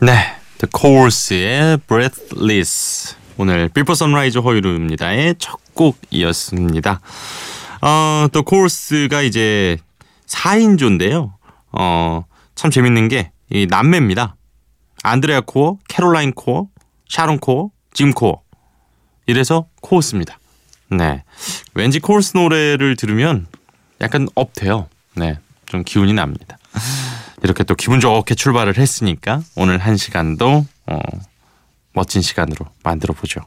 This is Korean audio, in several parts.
네, The Corrs의 Breathless 오늘 비포 선라이즈 허일후입니다의 첫 곡이었습니다. 어, 또 코르스가 이제 4인조인데요. 어, 참 재밌는 게 이 남매입니다. 안드레아 코어, 캐롤라인 코어, 샤론 코어, 짐 코어. 이래서 코어스입니다. 네. 왠지 코르스 노래를 들으면 약간 up돼요. 네. 좀 기운이 납니다. 이렇게 또 기분 좋게 출발을 했으니까 오늘 한 시간도 어, 멋진 시간으로 만들어 보죠.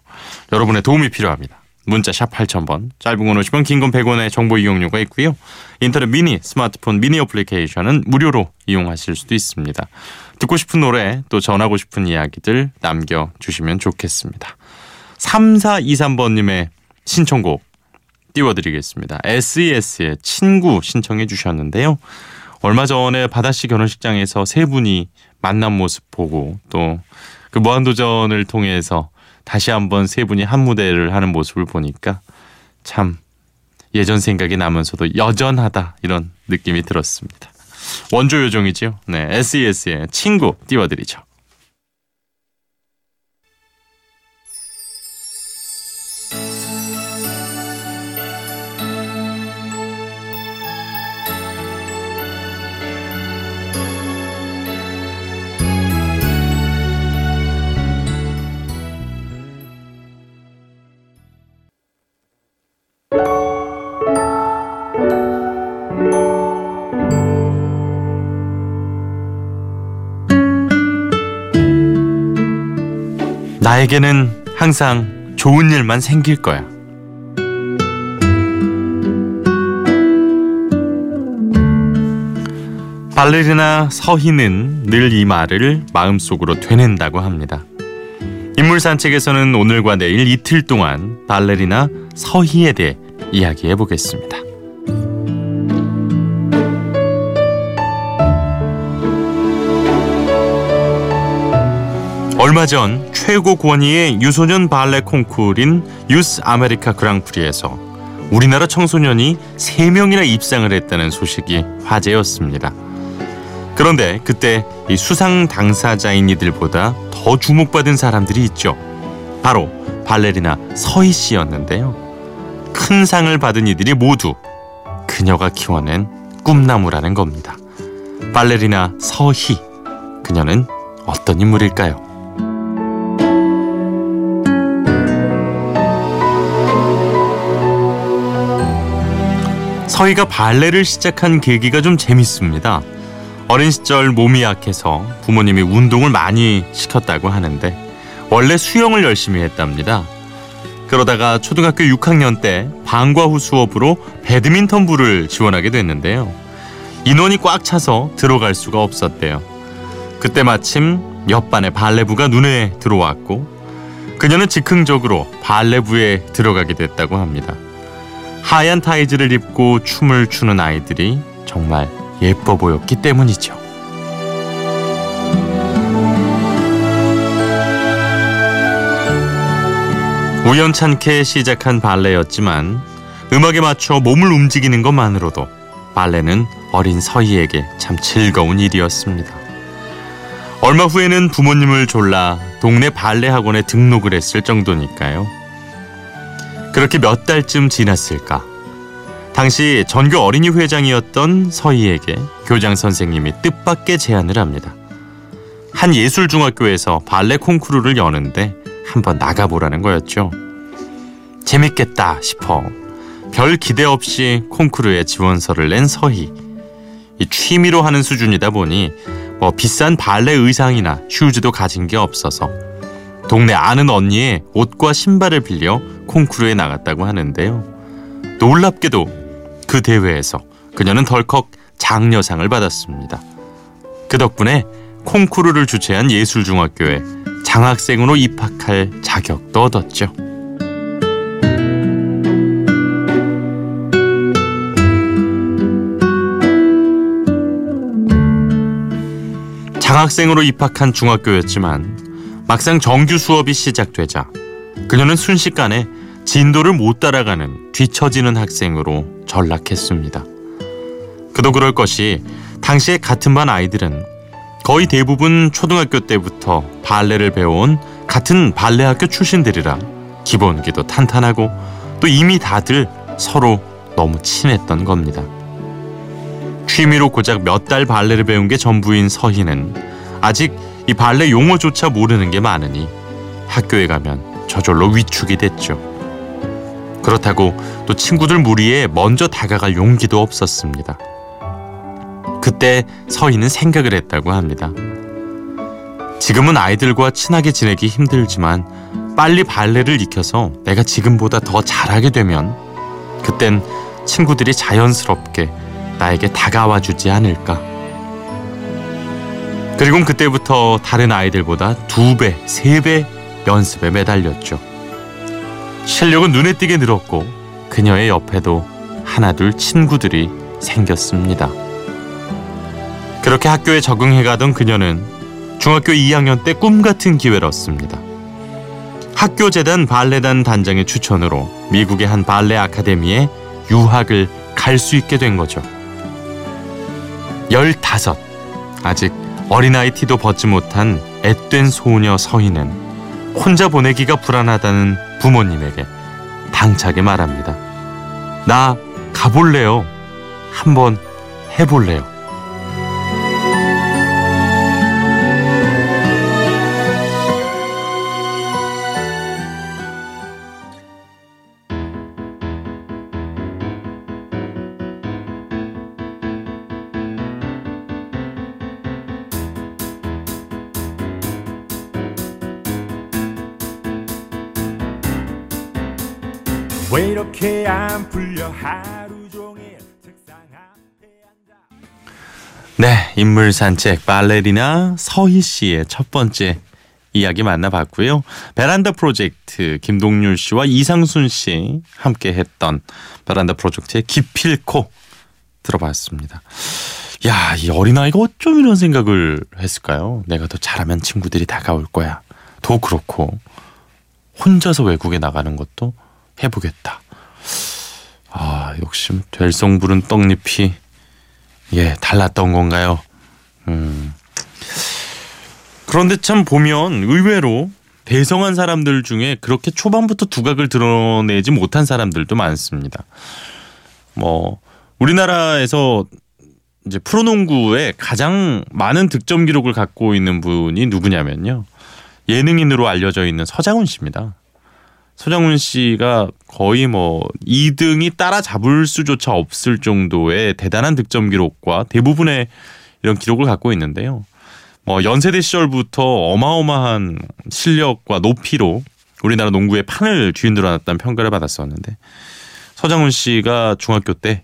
여러분의 도움이 필요합니다. 문자 샵 8000번, 짧은 건 50원, 긴 건 100원의 정보 이용료가 있고요. 인터넷 미니, 스마트폰 미니 어플리케이션은 무료로 이용하실 수도 있습니다. 듣고 싶은 노래, 또 전하고 싶은 이야기들 남겨주시면 좋겠습니다. 3423번님의 신청곡 띄워드리겠습니다. SES의 친구 신청해 주셨는데요. 얼마 전에 바다씨 결혼식장에서 세 분이 만난 모습 보고 또 그 무한도전을 통해서 다시 한번 세 분이 한 무대를 하는 모습을 보니까 참 예전 생각이 나면서도 여전하다 이런 느낌이 들었습니다. 원조 요정이죠. 네, SES의 친구 띄워드리죠. 나에게는 항상 좋은 일만 생길 거야. 발레리나 서희는 늘 이 말을 마음속으로 되낸다고 합니다. 인물 산책에서는 오늘과 내일 이틀 동안 발레리나 서희에 대해 이야기해 보겠습니다. 얼마 전 최고 권위의 유소년 발레 콩쿠르인 유스 아메리카 그랑프리에서 우리나라 청소년이 3명이나 입상을 했다는 소식이 화제였습니다. 그런데 그때 이 수상 당사자인 이들보다 더 주목받은 사람들이 있죠. 바로 발레리나 서희 씨였는데요. 큰 상을 받은 이들이 모두 그녀가 키워낸 꿈나무라는 겁니다. 발레리나 서희. 그녀는 어떤 인물일까요? 서희가 발레를 시작한 계기가 좀 재밌습니다. 어린 시절 몸이 약해서 부모님이 운동을 많이 시켰다고 하는데 원래 수영을 열심히 했답니다. 그러다가 초등학교 6학년 때 방과 후 수업으로 배드민턴부를 지원하게 됐는데요. 인원이 꽉 차서 들어갈 수가 없었대요. 그때 마침 옆반의 발레부가 눈에 들어왔고 그녀는 즉흥적으로 발레부에 들어가게 됐다고 합니다. 하얀 타이즈를 입고 춤을 추는 아이들이 정말 예뻐 보였기 때문이죠. 우연찮게 시작한 발레였지만 음악에 맞춰 몸을 움직이는 것만으로도 발레는 어린 서희에게 참 즐거운 일이었습니다. 얼마 후에는 부모님을 졸라 동네 발레 학원에 등록을 했을 정도니까요. 그렇게 몇 달쯤 지났을까? 당시 전교 어린이 회장이었던 서희에게 교장 선생님이 뜻밖의 제안을 합니다. 한 예술 중학교에서 발레 콩쿠르를 여는데 한번 나가보라는 거였죠. 재밌겠다 싶어 별 기대 없이 콩쿠르에 지원서를 낸 서희. 이 취미로 하는 수준이다 보니 뭐 비싼 발레 의상이나 슈즈도 가진 게 없어서 동네 아는 언니의 옷과 신발을 빌려 콩쿠르에 나갔다고 하는데요. 놀랍게도 그 대회에서 그녀는 덜컥 장려상을 받았습니다. 그 덕분에 콩쿠르를 주최한 예술중학교에 장학생으로 입학할 자격도 얻었죠. 장학생으로 입학한 중학교였지만 막상 정규 수업이 시작되자 그녀는 순식간에 진도를 못 따라가는 뒤처지는 학생으로 전락했습니다. 그도 그럴 것이 당시에 같은 반 아이들은 거의 대부분 초등학교 때부터 발레를 배워온 같은 발레 학교 출신들이라 기본기도 탄탄하고 또 이미 다들 서로 너무 친했던 겁니다. 취미로 고작 몇 달 발레를 배운 게 전부인 서희는 아직 이 발레 용어조차 모르는 게 많으니 학교에 가면 저절로 위축이 됐죠. 그렇다고 또 친구들 무리에 먼저 다가갈 용기도 없었습니다. 그때 서희는 생각을 했다고 합니다. 지금은 아이들과 친하게 지내기 힘들지만 빨리 발레를 익혀서 내가 지금보다 더 잘하게 되면 그땐 친구들이 자연스럽게 나에게 다가와 주지 않을까. 그리고 그때부터 다른 아이들보다 두 배, 세 배 연습에 매달렸죠. 실력은 눈에 띄게 늘었고 그녀의 옆에도 하나둘 친구들이 생겼습니다. 그렇게 학교에 적응해 가던 그녀는 중학교 2학년 때 꿈 같은 기회를 얻습니다. 학교 재단 발레단 단장의 추천으로 미국의 한 발레 아카데미에 유학을 갈 수 있게 된 거죠. 15. 아직 어린아이 티도 벗지 못한 앳된 소녀 서희는 혼자 보내기가 불안하다는 부모님에게 당차게 말합니다. 나 가볼래요. 한번 해볼래요. 네, 인물 산책 발레리나 서희 씨의 첫 번째 이야기 만나봤고요. 베란다 프로젝트 김동률 씨와 이상순 씨 함께 했던 베란다 프로젝트의 기필코 들어봤습니다. 야, 이 어린아이가 어쩜 이런 생각을 했을까요? 내가 더 잘하면 친구들이 다가올 거야. 더 그렇고 혼자서 외국에 나가는 것도 해보겠다. 아, 역시 될성 부른 떡잎이 예, 달랐던 건가요? 음. 그런데 참 보면 의외로 대성한 사람들 중에 그렇게 초반부터 두각을 드러내지 못한 사람들도 많습니다. 뭐 우리나라에서 이제 프로농구에 가장 많은 득점 기록을 갖고 있는 분이 누구냐면요. 예능인으로 알려져 있는 서장훈 씨입니다. 서장훈 씨가 거의 뭐 2등이 따라잡을 수조차 없을 정도의 대단한 득점 기록과 대부분의 이런 기록을 갖고 있는데요. 뭐 연세대 시절부터 어마어마한 실력과 높이로 우리나라 농구의 판을 뒤흔들어 놨다는 평가를 받았었는데 서장훈 씨가 중학교 때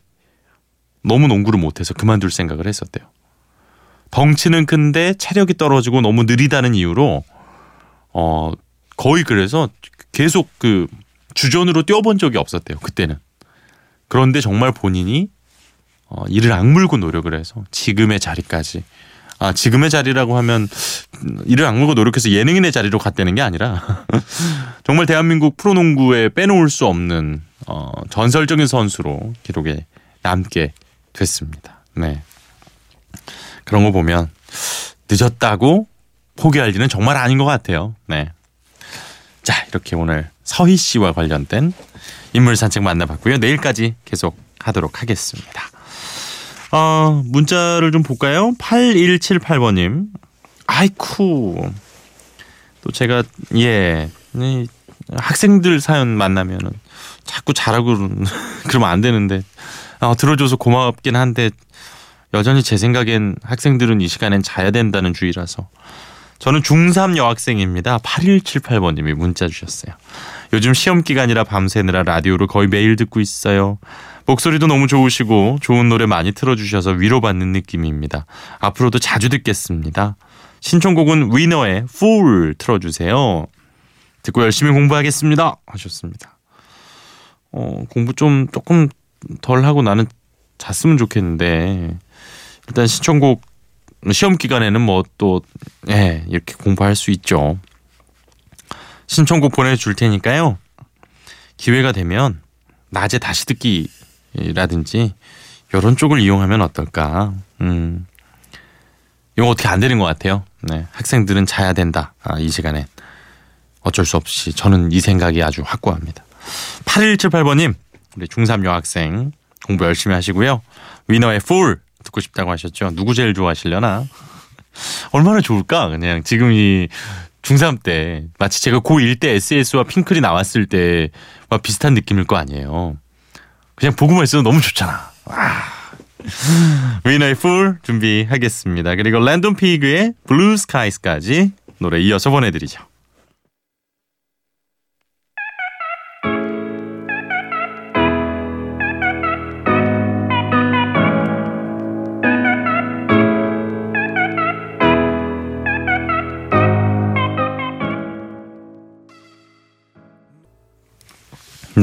너무 농구를 못해서 그만둘 생각을 했었대요. 덩치는 큰데 체력이 떨어지고 너무 느리다는 이유로 어 거의 그래서 계속 그 주전으로 뛰어본 적이 없었대요. 그때는. 그런데 정말 본인이 어, 이를 악물고 노력을 해서 지금의 자리까지 아 지금의 자리라고 하면 이를 악물고 노력해서 예능인의 자리로 갔다는 게 아니라 정말 대한민국 프로농구에 빼놓을 수 없는 어, 전설적인 선수로 기록에 남게 됐습니다. 네 그런 거 보면 늦었다고 포기할 일은 정말 아닌 것 같아요. 네. 자, 이렇게 오늘 서희 씨와 관련된 인물 산책 만나봤고요. 내일까지 계속 하도록 하겠습니다. 어, 문자를 좀 볼까요? 8178번님. 아이쿠. 또 제가, 예. 학생들 사연 만나면은 자꾸 잘하고 그러면 안 되는데. 어, 들어줘서 고맙긴 한데 여전히 제 생각엔 학생들은 이 시간엔 자야 된다는 주의라서 저는 중3 여학생입니다. 8178번님이 문자 주셨어요. 요즘 시험 기간이라 밤새느라 라디오를 거의 매일 듣고 있어요. 목소리도 너무 좋으시고 좋은 노래 많이 틀어주셔서 위로받는 느낌입니다. 앞으로도 자주 듣겠습니다. 신청곡은 위너의 Fool 틀어주세요. 듣고 열심히 공부하겠습니다. 하셨습니다. 어, 공부 좀 조금 덜 하고 나는 잤으면 좋겠는데 일단 신청곡 시험 기간에는 뭐 또 예, 이렇게 공부할 수 있죠. 신청곡 보내줄 테니까요. 기회가 되면 낮에 다시 듣기라든지 이런 쪽을 이용하면 어떨까. 음. 이거 어떻게 안 되는 것 같아요. 네. 학생들은 자야 된다. 아, 이 시간에. 어쩔 수 없이 저는 이 생각이 아주 확고합니다. 8178번님, 우리 중3 여학생 공부 열심히 하시고요. 위너의 Fool 듣고 싶다고 하셨죠. 누구 제일 좋아하시려나? 얼마나 좋을까? 그냥 지금 이 중3 때 마치 제가 고1 때 S.E.S.와 핑클이 나왔을 때와 비슷한 느낌일 거 아니에요. 그냥 보고만 있어도 너무 좋잖아. 와. 위너의 Fool 준비하겠습니다. 그리고 랜던 피그의 Blue Skies까지 노래 이어서 보내드리죠.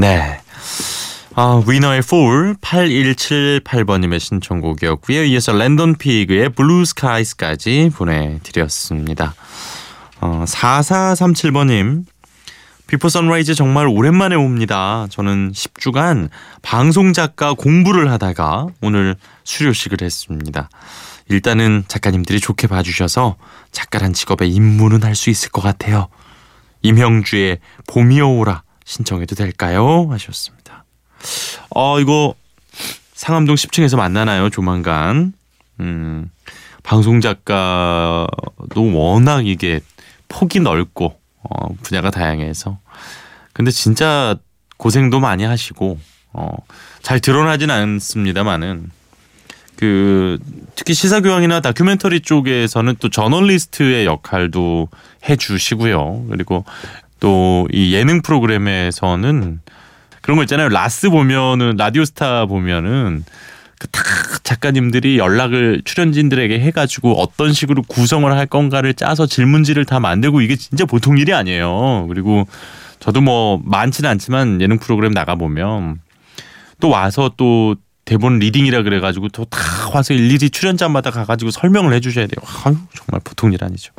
네. 아, 위너의 Fool 8178번님의 신청곡이었고요. 이어서 랜던 피그의 Blue Skies까지 보내드렸습니다. 어, 4437번님 비포 선라이즈 정말 오랜만에 옵니다. 저는 10주간 방송 작가 공부를 하다가 오늘 수료식을 했습니다. 일단은 작가님들이 좋게 봐주셔서 작가란 직업에 입문은 할 수 있을 것 같아요. 임형주의 봄이어 오라 신청해도 될까요? 하셨습니다. 어, 이거 상암동 10층에서 만나나요? 조만간. 음, 방송 작가도 워낙 이게 폭이 넓고 어, 분야가 다양해서 근데 진짜 고생도 많이 하시고 어, 잘 드러나진 않습니다만은 그 특히 시사 교양이나 다큐멘터리 쪽에서는 또 저널리스트의 역할도 해주시고요. 그리고 또 이 예능 프로그램에서는 그런 거 있잖아요. 라스 보면은 라디오스타 보면은 그다 작가님들이 연락을 출연진들에게 해가지고 어떤 식으로 구성을 할 건가를 짜서 질문지를 다 만들고 이게 진짜 보통 일이 아니에요. 그리고 저도 뭐 많지는 않지만 예능 프로그램 나가 보면 또 와서 또 대본 리딩이라 그래가지고 또 다 와서 일일이 출연자마다 가가지고 설명을 해주셔야 돼요. 아유 정말 보통 일 아니죠.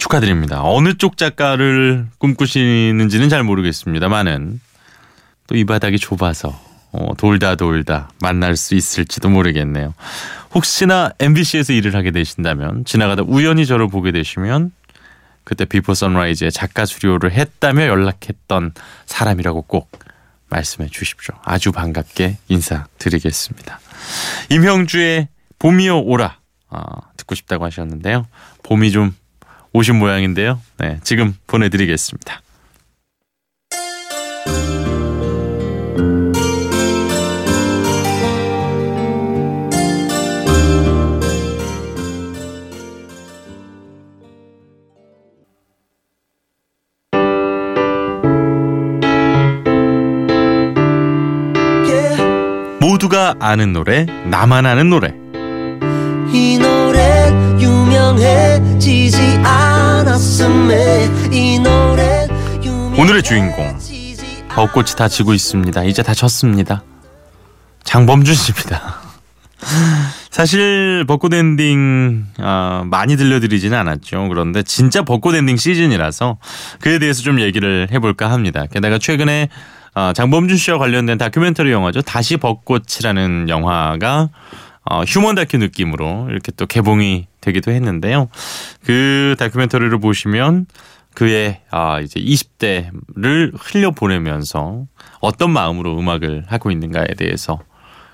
축하드립니다. 어느 쪽 작가를 꿈꾸시는지는 잘 모르겠습니다만은 또 이 바닥이 좁아서 어, 돌다 돌다 만날 수 있을지도 모르겠네요. 혹시나 MBC에서 일을 하게 되신다면 지나가다 우연히 저를 보게 되시면 그때 비포 선라이즈의 작가 수료를 했다며 연락했던 사람이라고 꼭 말씀해 주십시오. 아주 반갑게 인사드리겠습니다. 임형주의 봄이요 오라 아, 듣고 싶다고 하셨는데요. 봄이 좀 오신 모양인데요. 네, 지금 보내드리겠습니다. 모두가 아는 노래, 나만 아는 노래. 유명해지지 않았음 해 이 노래 오늘의 주인공. 벚꽃이 다 지고 있습니다. 이제 다 졌습니다. 장범준 씨입니다. 사실 벚꽃 엔딩 어, 많이 들려드리지는 않았죠. 그런데 진짜 벚꽃 엔딩 시즌이라서 그에 대해서 좀 얘기를 해볼까 합니다. 게다가 최근에 어, 장범준 씨와 관련된 다큐멘터리 영화죠. 다시 벚꽃이라는 영화가 어, 휴먼 다큐 느낌으로 이렇게 또 개봉이 되기도 했는데요. 그 다큐멘터리를 보시면 그의 아 이제 20대를 흘려 보내면서 어떤 마음으로 음악을 하고 있는가에 대해서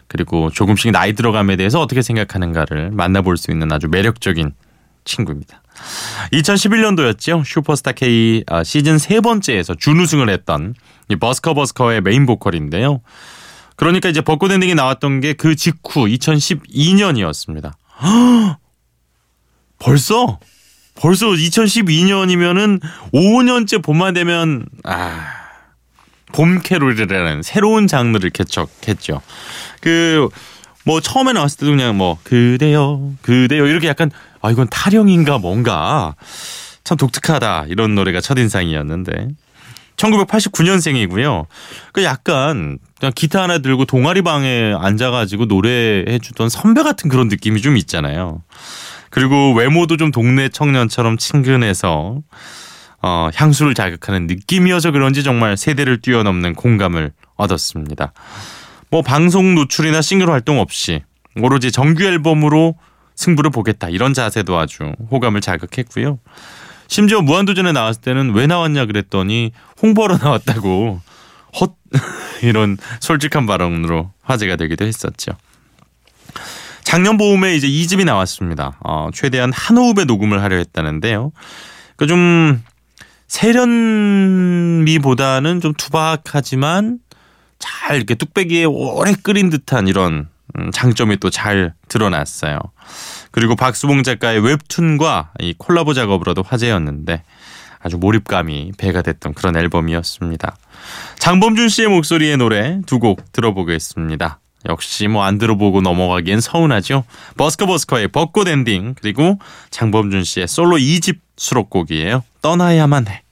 그리고 조금씩 나이 들어감에 대해서 어떻게 생각하는가를 만나볼 수 있는 아주 매력적인 친구입니다. 2011년도였죠. 슈퍼스타 K 아, 시즌 세 번째에서 준우승을 했던 이 버스커 버스커의 메인 보컬인데요. 그러니까 이제 벚꽃 엔딩이 나왔던 게 그 직후 2012년이었습니다. 벌써 벌써 2012년이면은 5년째 봄만 되면 아. 봄 캐롤이라는 새로운 장르를 개척했죠. 그 뭐 처음에 나왔을 때도 그냥 뭐 그대여 그대여 이렇게 약간 아 이건 타령인가 뭔가 참 독특하다 이런 노래가 첫인상이었는데 1989년생이고요. 그 약간 그냥 기타 하나 들고 동아리 방에 앉아가지고 노래해 주던 선배 같은 그런 느낌이 좀 있잖아요. 그리고 외모도 좀 동네 청년처럼 친근해서 어, 향수를 자극하는 느낌이어서 그런지 정말 세대를 뛰어넘는 공감을 얻었습니다. 뭐 방송 노출이나 싱글 활동 없이 오로지 정규 앨범으로 승부를 보겠다 이런 자세도 아주 호감을 자극했고요. 심지어 무한도전에 나왔을 때는 왜 나왔냐 그랬더니 홍보로 나왔다고 헛 이런 솔직한 발언으로 화제가 되기도 했었죠. 작년 봄에 이제 2집이 나왔습니다. 어, 최대한 한 호흡에 녹음을 하려 했다는데요. 그좀 세련미보다는 좀 투박하지만 잘 이렇게 뚝배기에 오래 끓인 듯한 이런 음, 장점이 또 잘 드러났어요. 그리고 박수봉 작가의 웹툰과 이 콜라보 작업으로도 화제였는데 아주 몰입감이 배가 됐던 그런 앨범이었습니다. 장범준 씨의 목소리의 노래 두 곡 들어보겠습니다. 역시 뭐 안 들어보고 넘어가기엔 서운하죠. 버스커버스커의 벚꽃 엔딩 그리고 장범준 씨의 솔로 2집 수록곡이에요. 떠나야만 해.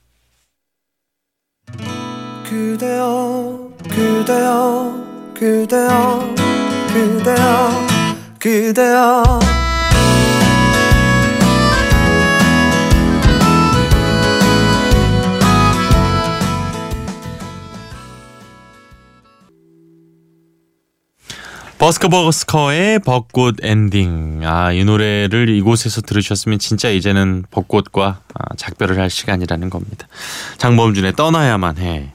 그대여 그대여 그대여 그대여 그대여 버스커버스커의 벚꽃 엔딩. 아, 이 노래를 이곳에서 들으셨으면 진짜 이제는 벚꽃과 아, 작별을 할 시간이라는 겁니다. 장범준의 떠나야만 해.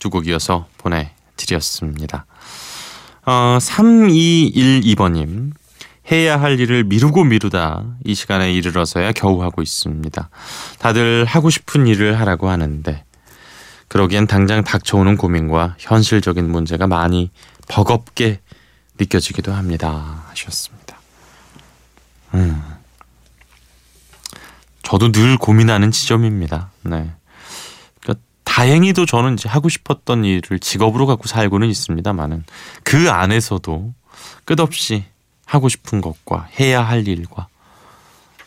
두 곡이어서 보내드렸습니다. 어, 3212번님. 해야 할 일을 미루고 미루다 이 시간에 이르러서야 겨우 하고 있습니다. 다들 하고 싶은 일을 하라고 하는데 그러기엔 당장 닥쳐오는 고민과 현실적인 문제가 많이 버겁게 느껴지기도 합니다. 하셨습니다. 음. 저도 늘 고민하는 지점입니다. 네. 다행히도 저는 이제 하고 싶었던 일을 직업으로 갖고 살고는 있습니다만은 그 안에서도 끝없이 하고 싶은 것과 해야 할 일과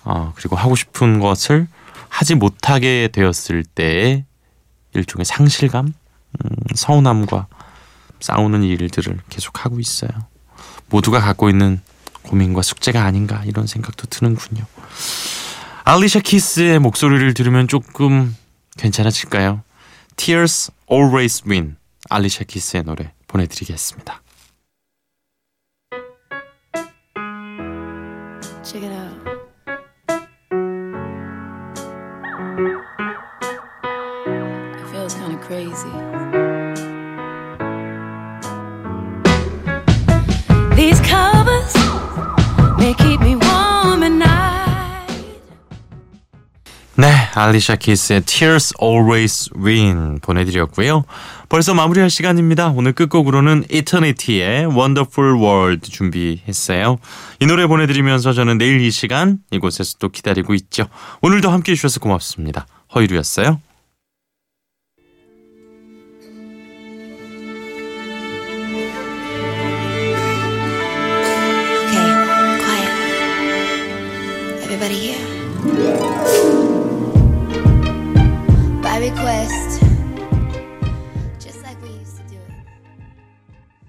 어, 그리고 하고 싶은 것을 하지 못하게 되었을 때의 일종의 상실감, 음, 서운함과 싸우는 일들을 계속 하고 있어요. 모두가 갖고 있는 고민과 숙제가 아닌가 이런 생각도 드는군요. 알리샤 키스의 목소리를 들으면 조금 괜찮아질까요? Tears Always Win 알리샤 키스의 노래 보내드리겠습니다. Check it out. It feels kind of crazy. These covers may keep me 알리샤 키스의 Tears Always Win 보내드렸고요. 벌써 마무리할 시간입니다. 오늘 끝곡으로는 Eternity의 Wonderful World 준비했어요. 이 노래 보내드리면서 저는 내일 이 시간 이곳에서 또 기다리고 있죠. 오늘도 함께해 주셔서 고맙습니다. 허이루였어요.